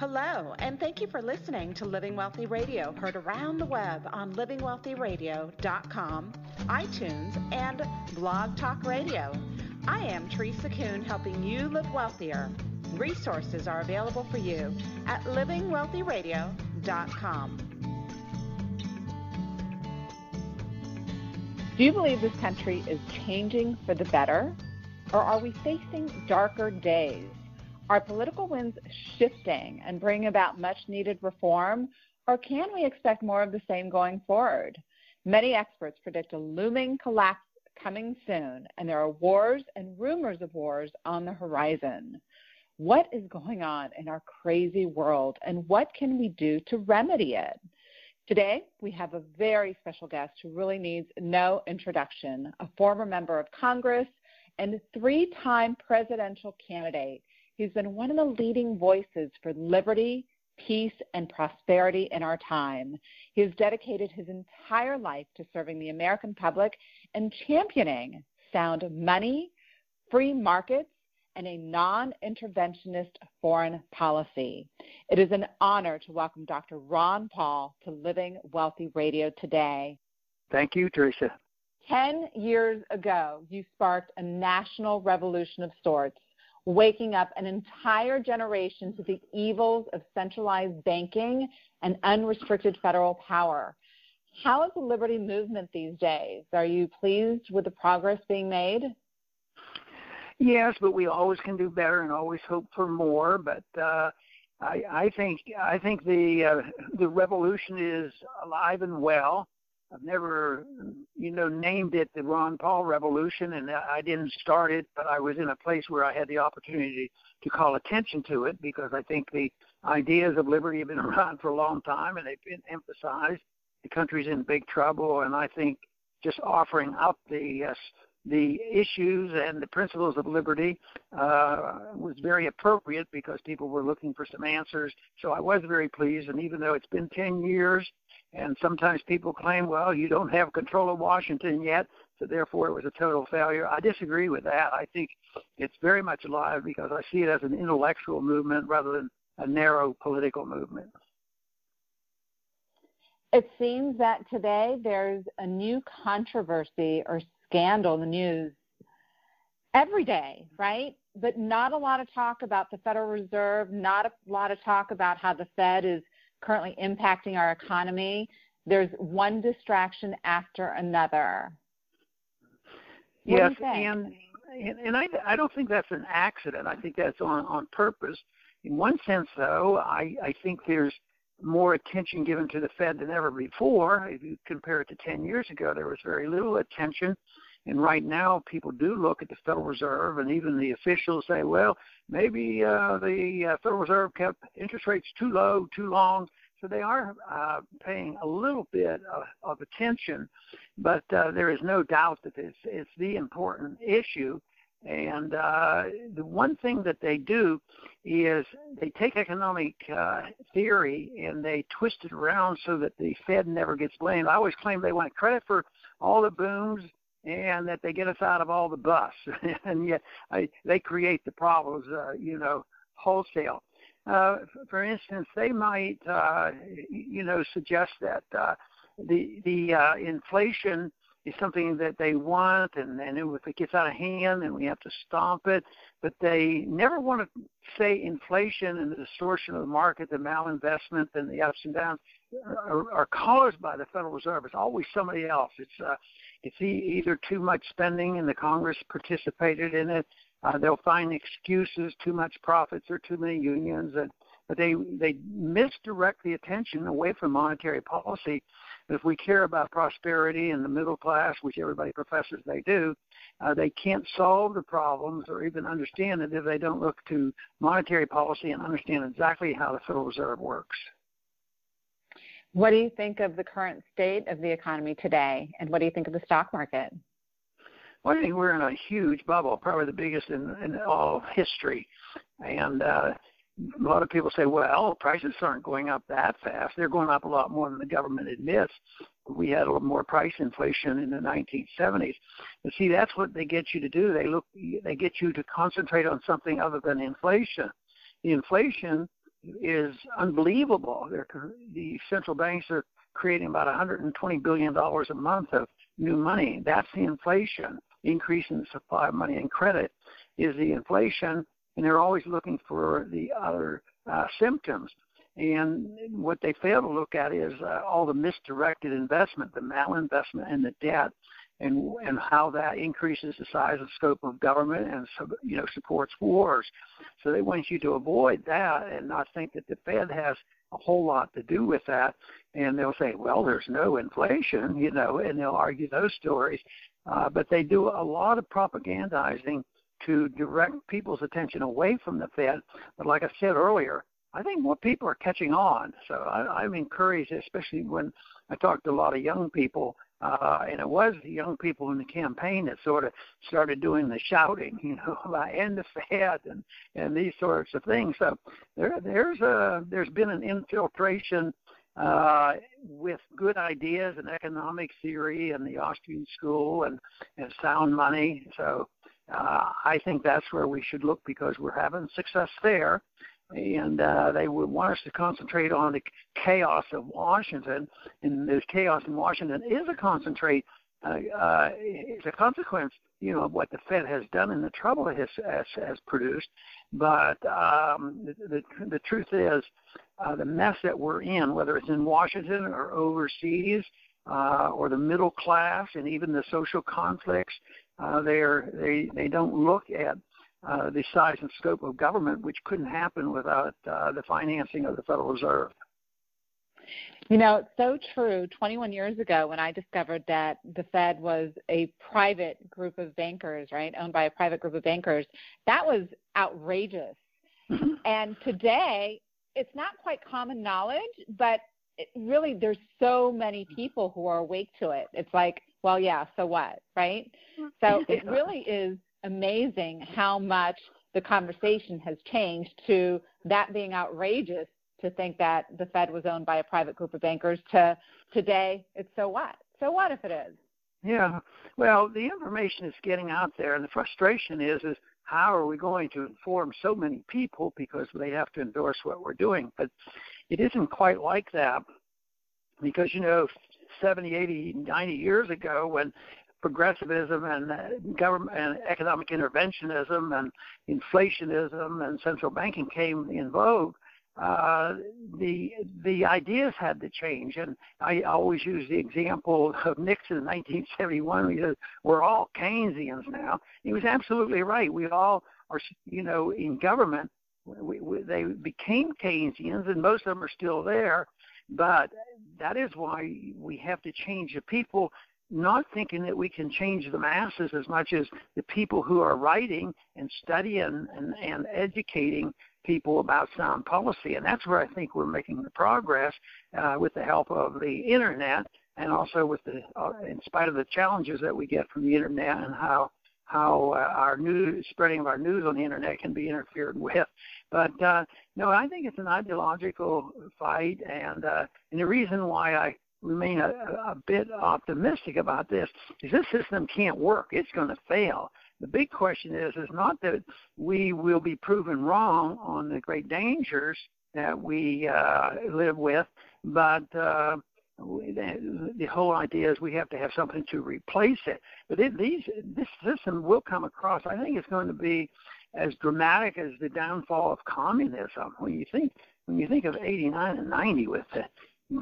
Hello, and thank you for listening to Living Wealthy Radio, heard around the web on livingwealthyradio.com, iTunes, and Blog Talk Radio. I am Teresa Kuhn, helping you live wealthier. Resources are available for you at livingwealthyradio.com. Do you believe this country is changing for the better? Or are we facing darker days? Are political winds shifting and bringing about much needed reform? Or can we expect more of the same going forward? Many experts predict a looming collapse coming soon, and there are wars and rumors of wars on the horizon. What is going on in our crazy world, and what can we do to remedy it? Today, we have a very special guest who really needs no introduction, a former member of Congress and three time presidential candidate. He's been one of the leading voices for liberty, peace, and prosperity in our time. He has dedicated his entire life to serving the American public and championing sound money, free markets, and a non interventionist foreign policy. It is an honor to welcome Dr. Ron Paul to Living Wealthy Radio today. Thank you, Teresa. Ten years ago, you sparked a national revolution of sorts, waking up an entire generation to the evils of centralized banking and unrestricted federal power. How is the liberty movement these days? Are you pleased with the progress being made? Yes, but we always can do better and always hope for more. But uh, I, I think I think the uh, the revolution is alive and well. I've never, you know, named it the Ron Paul Revolution, and I didn't start it, but I was in a place where I had the opportunity to call attention to it because I think the ideas of liberty have been around for a long time and they've been emphasized. The country's in big trouble, and I think just offering up the uh, the issues and the principles of liberty uh, was very appropriate because people were looking for some answers. So I was very pleased, and even though it's been 10 years, and sometimes people claim, well, you don't have control of Washington yet, so therefore it was a total failure. I disagree with that. I think it's very much alive because I see it as an intellectual movement rather than a narrow political movement. It seems that today there's a new controversy or scandal in the news every day, right? But not a lot of talk about the Federal Reserve, not a lot of talk about how the Fed is currently impacting our economy. There's one distraction after another. What yes, and and I I don't think that's an accident. I think that's on on purpose. In one sense, though, I I think there's more attention given to the Fed than ever before. If you compare it to 10 years ago, there was very little attention. And right now, people do look at the Federal Reserve, and even the officials say, well, maybe uh, the uh, Federal Reserve kept interest rates too low, too long. So they are uh, paying a little bit of, of attention, but uh, there is no doubt that it's, it's the important issue. And uh, the one thing that they do is they take economic uh, theory and they twist it around so that the Fed never gets blamed. I always claim they want credit for all the booms and that they get us out of all the busts, and yet I, they create the problems, uh, you know, wholesale. Uh, for instance, they might, uh, you know, suggest that uh, the the uh, inflation is something that they want, and, and if it gets out of hand, then we have to stomp it. But they never want to say inflation and the distortion of the market, the malinvestment, and the ups and downs are, are caused by the Federal Reserve. It's always somebody else. It's uh, it's e- either too much spending and the Congress participated in it. Uh, they'll find excuses, too much profits or too many unions, and but they they misdirect the attention away from monetary policy if we care about prosperity and the middle class, which everybody professes they do, uh, they can't solve the problems or even understand it if they don't look to monetary policy and understand exactly how the Federal Reserve works. What do you think of the current state of the economy today, and what do you think of the stock market? Well, I think we're in a huge bubble, probably the biggest in, in all history. And uh, a lot of people say, well, prices aren't going up that fast. They're going up a lot more than the government admits. We had a little more price inflation in the 1970s. But see, that's what they get you to do. They look, they get you to concentrate on something other than inflation. The inflation is unbelievable. They're, the central banks are creating about 120 billion dollars a month of new money. That's the inflation. Increase in the supply of money and credit is the inflation, and they're always looking for the other uh, symptoms. And what they fail to look at is uh, all the misdirected investment, the malinvestment, and the debt and and how that increases the size and scope of government and you know supports wars. So they want you to avoid that and not think that the Fed has a whole lot to do with that. And they'll say, well, there's no inflation, you know, and they'll argue those stories. Uh, but they do a lot of propagandizing to direct people's attention away from the Fed. But like I said earlier, I think more people are catching on. So I, I'm encouraged, especially when I talk to a lot of young people uh, and it was the young people in the campaign that sort of started doing the shouting, you know, about end the Fed and and these sorts of things. So there there's a there's been an infiltration uh, with good ideas and economic theory and the Austrian school and and sound money. So uh, I think that's where we should look because we're having success there and uh, they would want us to concentrate on the chaos of Washington, and the chaos in Washington is a concentrate. Uh, uh, is a consequence, you know, of what the Fed has done and the trouble it has has, has produced. But um, the, the the truth is, uh, the mess that we're in, whether it's in Washington or overseas, uh, or the middle class, and even the social conflicts, uh, they are, they they don't look at uh, the size and scope of government, which couldn't happen without uh, the financing of the Federal Reserve. You know, it's so true. 21 years ago, when I discovered that the Fed was a private group of bankers, right, owned by a private group of bankers, that was outrageous. Mm-hmm. And today, it's not quite common knowledge, but it really, there's so many people who are awake to it. It's like, well, yeah, so what, right? So it really is amazing how much the conversation has changed to that being outrageous to think that the Fed was owned by a private group of bankers to today it's so what? So what if it is? Yeah. Well, the information is getting out there and the frustration is is how are we going to inform so many people because they have to endorse what we're doing? But it isn't quite like that because you know 70, 80, 90 years ago when progressivism and uh, government and economic interventionism and inflationism and central banking came in vogue, uh, the the ideas had to change. And I always use the example of Nixon in 1971. He said, "We're all Keynesians now." He was absolutely right. We all are, you know, in government. We, we, they became Keynesians, and most of them are still there. But that is why we have to change the people not thinking that we can change the masses as much as the people who are writing and studying and, and educating people about sound policy. And that's where I think we're making the progress uh, with the help of the internet and also with the, uh, in spite of the challenges that we get from the internet and how how uh, our news spreading of our news on the internet can be interfered with. But uh, no, I think it's an ideological fight, and uh, and the reason why I remain a, a bit optimistic about this is this system can't work. It's going to fail. The big question is is not that we will be proven wrong on the great dangers that we uh, live with, but uh, the, the whole idea is we have to have something to replace it. But it, these this system will come across. I think it's going to be as dramatic as the downfall of communism. When you think when you think of 89 and 90 with the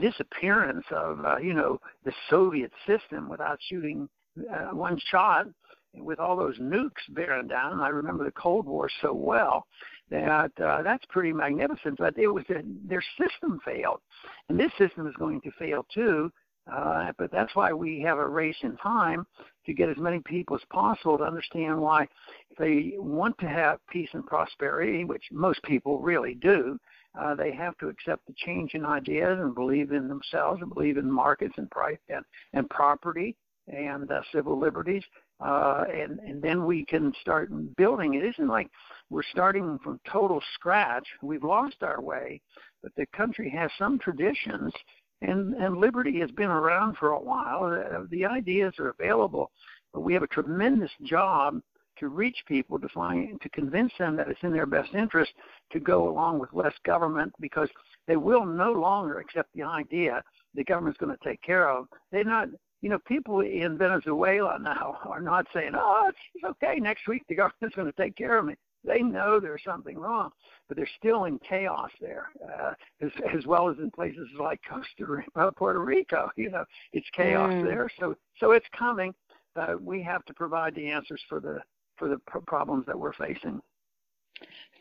disappearance of uh, you know the Soviet system without shooting uh, one shot with all those nukes bearing down. I remember the Cold War so well that uh, that's pretty magnificent. But it was a, their system failed, and this system is going to fail too. Uh, but that's why we have a race in time to get as many people as possible to understand why if they want to have peace and prosperity, which most people really do, uh, they have to accept the change in ideas and believe in themselves and believe in markets and price and, and property and uh, civil liberties. Uh, and, and then we can start building. It isn't like we're starting from total scratch. We've lost our way, but the country has some traditions, and, and liberty has been around for a while. Uh, the ideas are available, but we have a tremendous job to reach people to find to convince them that it's in their best interest to go along with less government because they will no longer accept the idea the government's going to take care of. They're not you know, people in Venezuela now are not saying, "Oh, it's okay. Next week the government's going to take care of me." They know there's something wrong, but they're still in chaos there, uh, as, as well as in places like Costa Rica, Puerto Rico. You know, it's chaos mm. there. So, so it's coming. Uh, we have to provide the answers for the for the pr- problems that we're facing.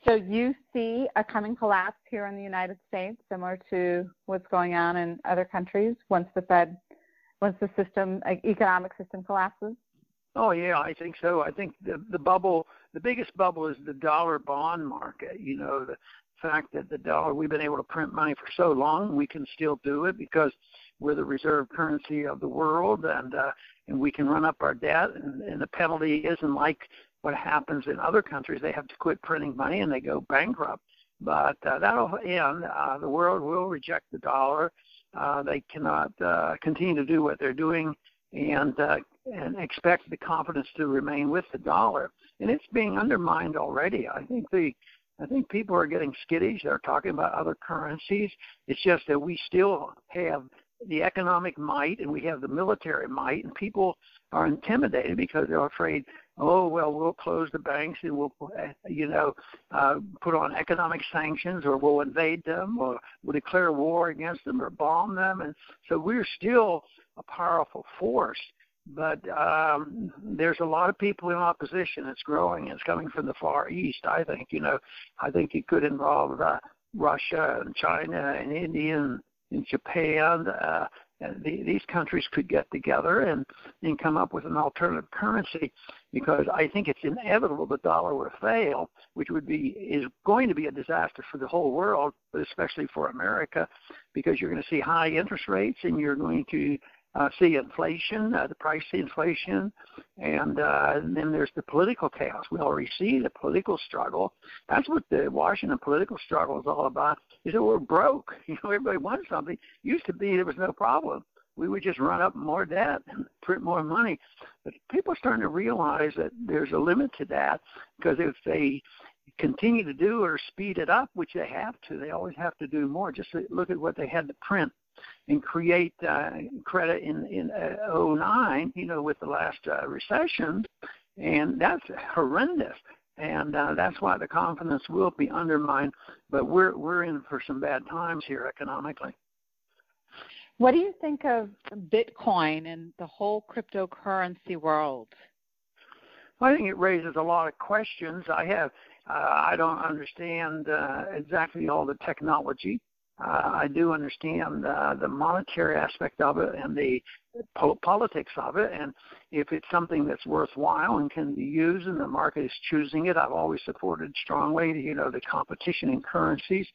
So you see a coming collapse here in the United States, similar to what's going on in other countries once the Fed once the system, economic system collapses? Oh yeah, I think so. I think the the bubble, the biggest bubble is the dollar bond market. You know, the fact that the dollar, we've been able to print money for so long, we can still do it because we're the reserve currency of the world, and uh, and we can run up our debt, and, and the penalty isn't like what happens in other countries. They have to quit printing money and they go bankrupt. But uh, that'll end. Uh, the world will reject the dollar uh, they cannot uh, continue to do what they're doing and uh, and expect the confidence to remain with the dollar. And it's being undermined already. I think the I think people are getting skittish. They're talking about other currencies. It's just that we still have the economic might and we have the military might, and people are intimidated because they're afraid oh well we'll close the banks and we'll you know uh, put on economic sanctions or we'll invade them or we'll declare war against them or bomb them. And so we're still a powerful force but um, there's a lot of people in opposition. It's growing. It's coming from the far east i think you know. I think it could involve uh, russia and china and india and, and japan uh, the, these countries could get together and, and come up with an alternative currency because I think it's inevitable the dollar will fail, which would be is going to be a disaster for the whole world, but especially for America, because you're going to see high interest rates and you're going to uh, see inflation, uh, the price inflation, and, uh, and then there's the political chaos. We already see the political struggle. That's what the Washington political struggle is all about. Is that we're broke. You know, everybody wants something. Used to be there was no problem. We would just run up more debt and print more money. But people are starting to realize that there's a limit to that because if they continue to do or speed it up, which they have to, they always have to do more. Just look at what they had to print and create uh, credit in in uh, 09, you know, with the last uh, recession, and that's horrendous. And uh, that's why the confidence will be undermined. But we're we're in for some bad times here economically. What do you think of Bitcoin and the whole cryptocurrency world? I think it raises a lot of questions. I have uh, I don't understand uh, exactly all the technology uh, I do understand uh, the monetary aspect of it and the po- politics of it. And if it's something that's worthwhile and can be used and the market is choosing it, I've always supported strongly, you know, the competition in currencies.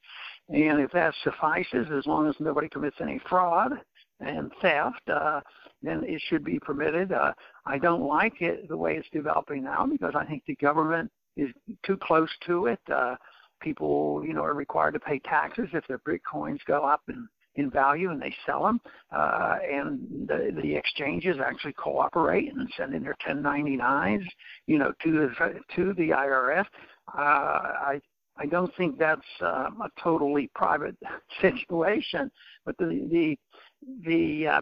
And if that suffices, as long as nobody commits any fraud and theft, uh, then it should be permitted. Uh, I don't like it the way it's developing now because I think the government is too close to it. Uh, people, you know, are required to pay taxes if their bitcoins go up in, in value and they sell them. Uh, and the, the exchanges actually cooperate and send in their 1099s, you know, to the to the IRS. Uh, I I don't think that's um, a totally private situation, but the the the uh,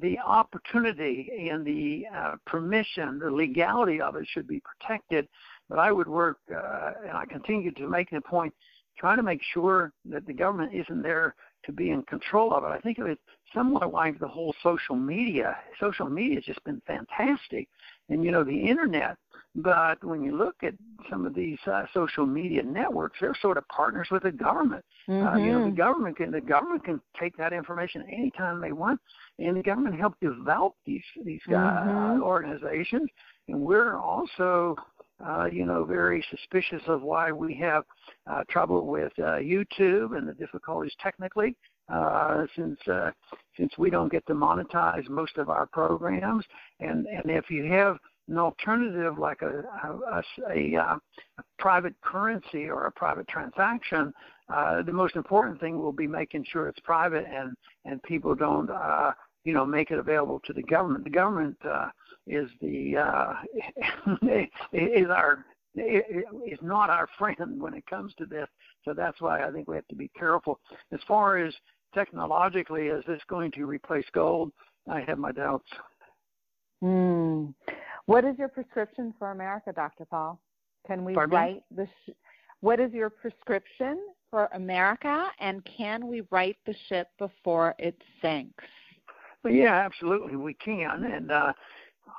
the opportunity and the uh, permission, the legality of it should be protected but I would work, uh, and I continue to make the point, trying to make sure that the government isn't there to be in control of it. I think of it somewhat like the whole social media. Social media has just been fantastic, and you know the internet. But when you look at some of these uh, social media networks, they're sort of partners with the government. Mm-hmm. Uh, you know, the mm-hmm. government can the government can take that information anytime they want, and the government help develop these these uh, mm-hmm. organizations. And we're also uh, you know, very suspicious of why we have uh, trouble with uh, YouTube and the difficulties technically, uh, since uh, since we don't get to monetize most of our programs, and and if you have an alternative like a a, a, a, a private currency or a private transaction, uh, the most important thing will be making sure it's private and and people don't uh, you know, make it available to the government. The government uh, is the uh, is our is not our friend when it comes to this. So that's why I think we have to be careful. As far as technologically, is this going to replace gold? I have my doubts. Hmm. What is your prescription for America, Dr. Paul? Can we Pardon write the? Sh- what is your prescription for America, and can we right the ship before it sinks? Well, yeah, absolutely, we can, and uh,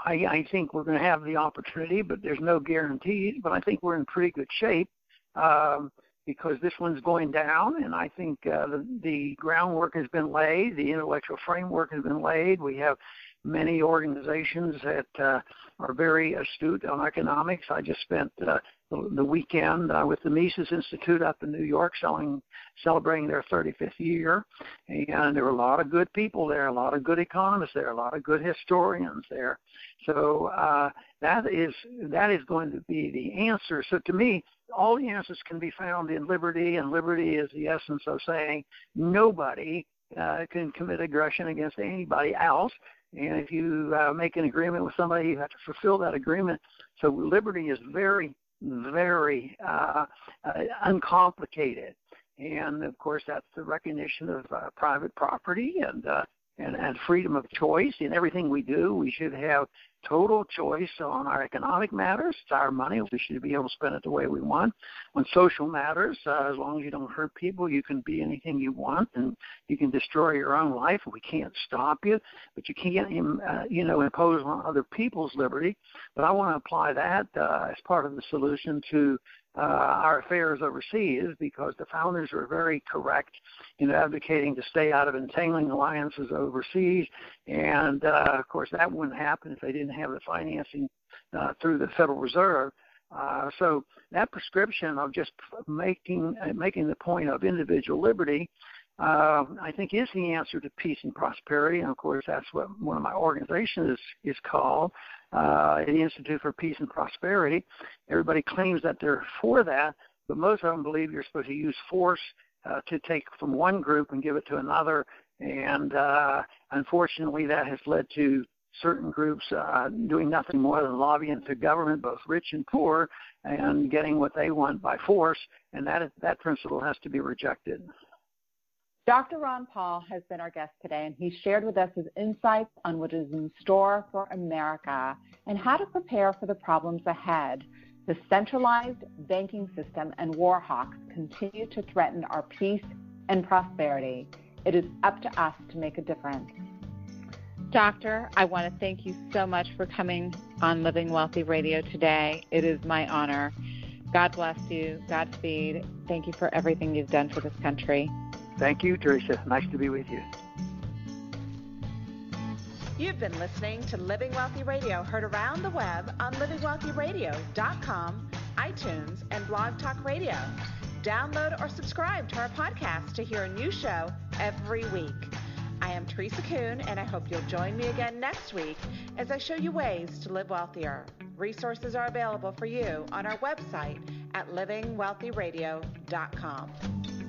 I, I think we're going to have the opportunity, but there's no guarantee. But I think we're in pretty good shape um, because this one's going down, and I think uh, the, the groundwork has been laid, the intellectual framework has been laid. We have many organizations that uh, are very astute on economics. I just spent uh, the, the weekend uh, with the Mises Institute up in New York, selling, celebrating their 35th year, and there were a lot of good people there, a lot of good economists there, a lot of good historians there. So uh, that is that is going to be the answer. So to me, all the answers can be found in liberty, and liberty is the essence of saying nobody uh, can commit aggression against anybody else. And if you uh, make an agreement with somebody, you have to fulfill that agreement. So liberty is very very uh, uh, uncomplicated. And of course, that's the recognition of uh, private property and, uh, and and freedom of choice in everything we do. We should have total choice on our economic matters. It's our money. We should be able to spend it the way we want. On social matters, uh, as long as you don't hurt people, you can be anything you want, and you can destroy your own life. We can't stop you, but you can't, uh, you know, impose on other people's liberty. But I want to apply that uh, as part of the solution to uh, our affairs overseas because the founders were very correct in advocating to stay out of entangling alliances overseas. And uh, of course, that wouldn't happen if they didn't have the financing uh, through the Federal Reserve. Uh, so that prescription of just making making the point of individual liberty uh, I think is the answer to peace and prosperity. And of course, that's what one of my organizations is, is called, uh, the Institute for Peace and Prosperity. Everybody claims that they're for that, but most of them believe you're supposed to use force uh, to take from one group and give it to another. And uh, unfortunately, that has led to certain groups uh, doing nothing more than lobbying to government, both rich and poor, and getting what they want by force. And that that principle has to be rejected. Dr. Ron Paul has been our guest today, and he shared with us his insights on what is in store for America and how to prepare for the problems ahead. The centralized banking system and war hawks continue to threaten our peace and prosperity. It is up to us to make a difference. Doctor, I want to thank you so much for coming on Living Wealthy Radio today. It is my honor. God bless you. Godspeed. Thank you for everything you've done for this country. Thank you, Teresa. Nice to be with you. You've been listening to Living Wealthy Radio, heard around the web on livingwealthyradio.com, iTunes, and Blog Talk Radio. Download or subscribe to our podcast to hear a new show every week. I am Teresa Kuhn, and I hope you'll join me again next week as I show you ways to live wealthier. Resources are available for you on our website at livingwealthyradio.com.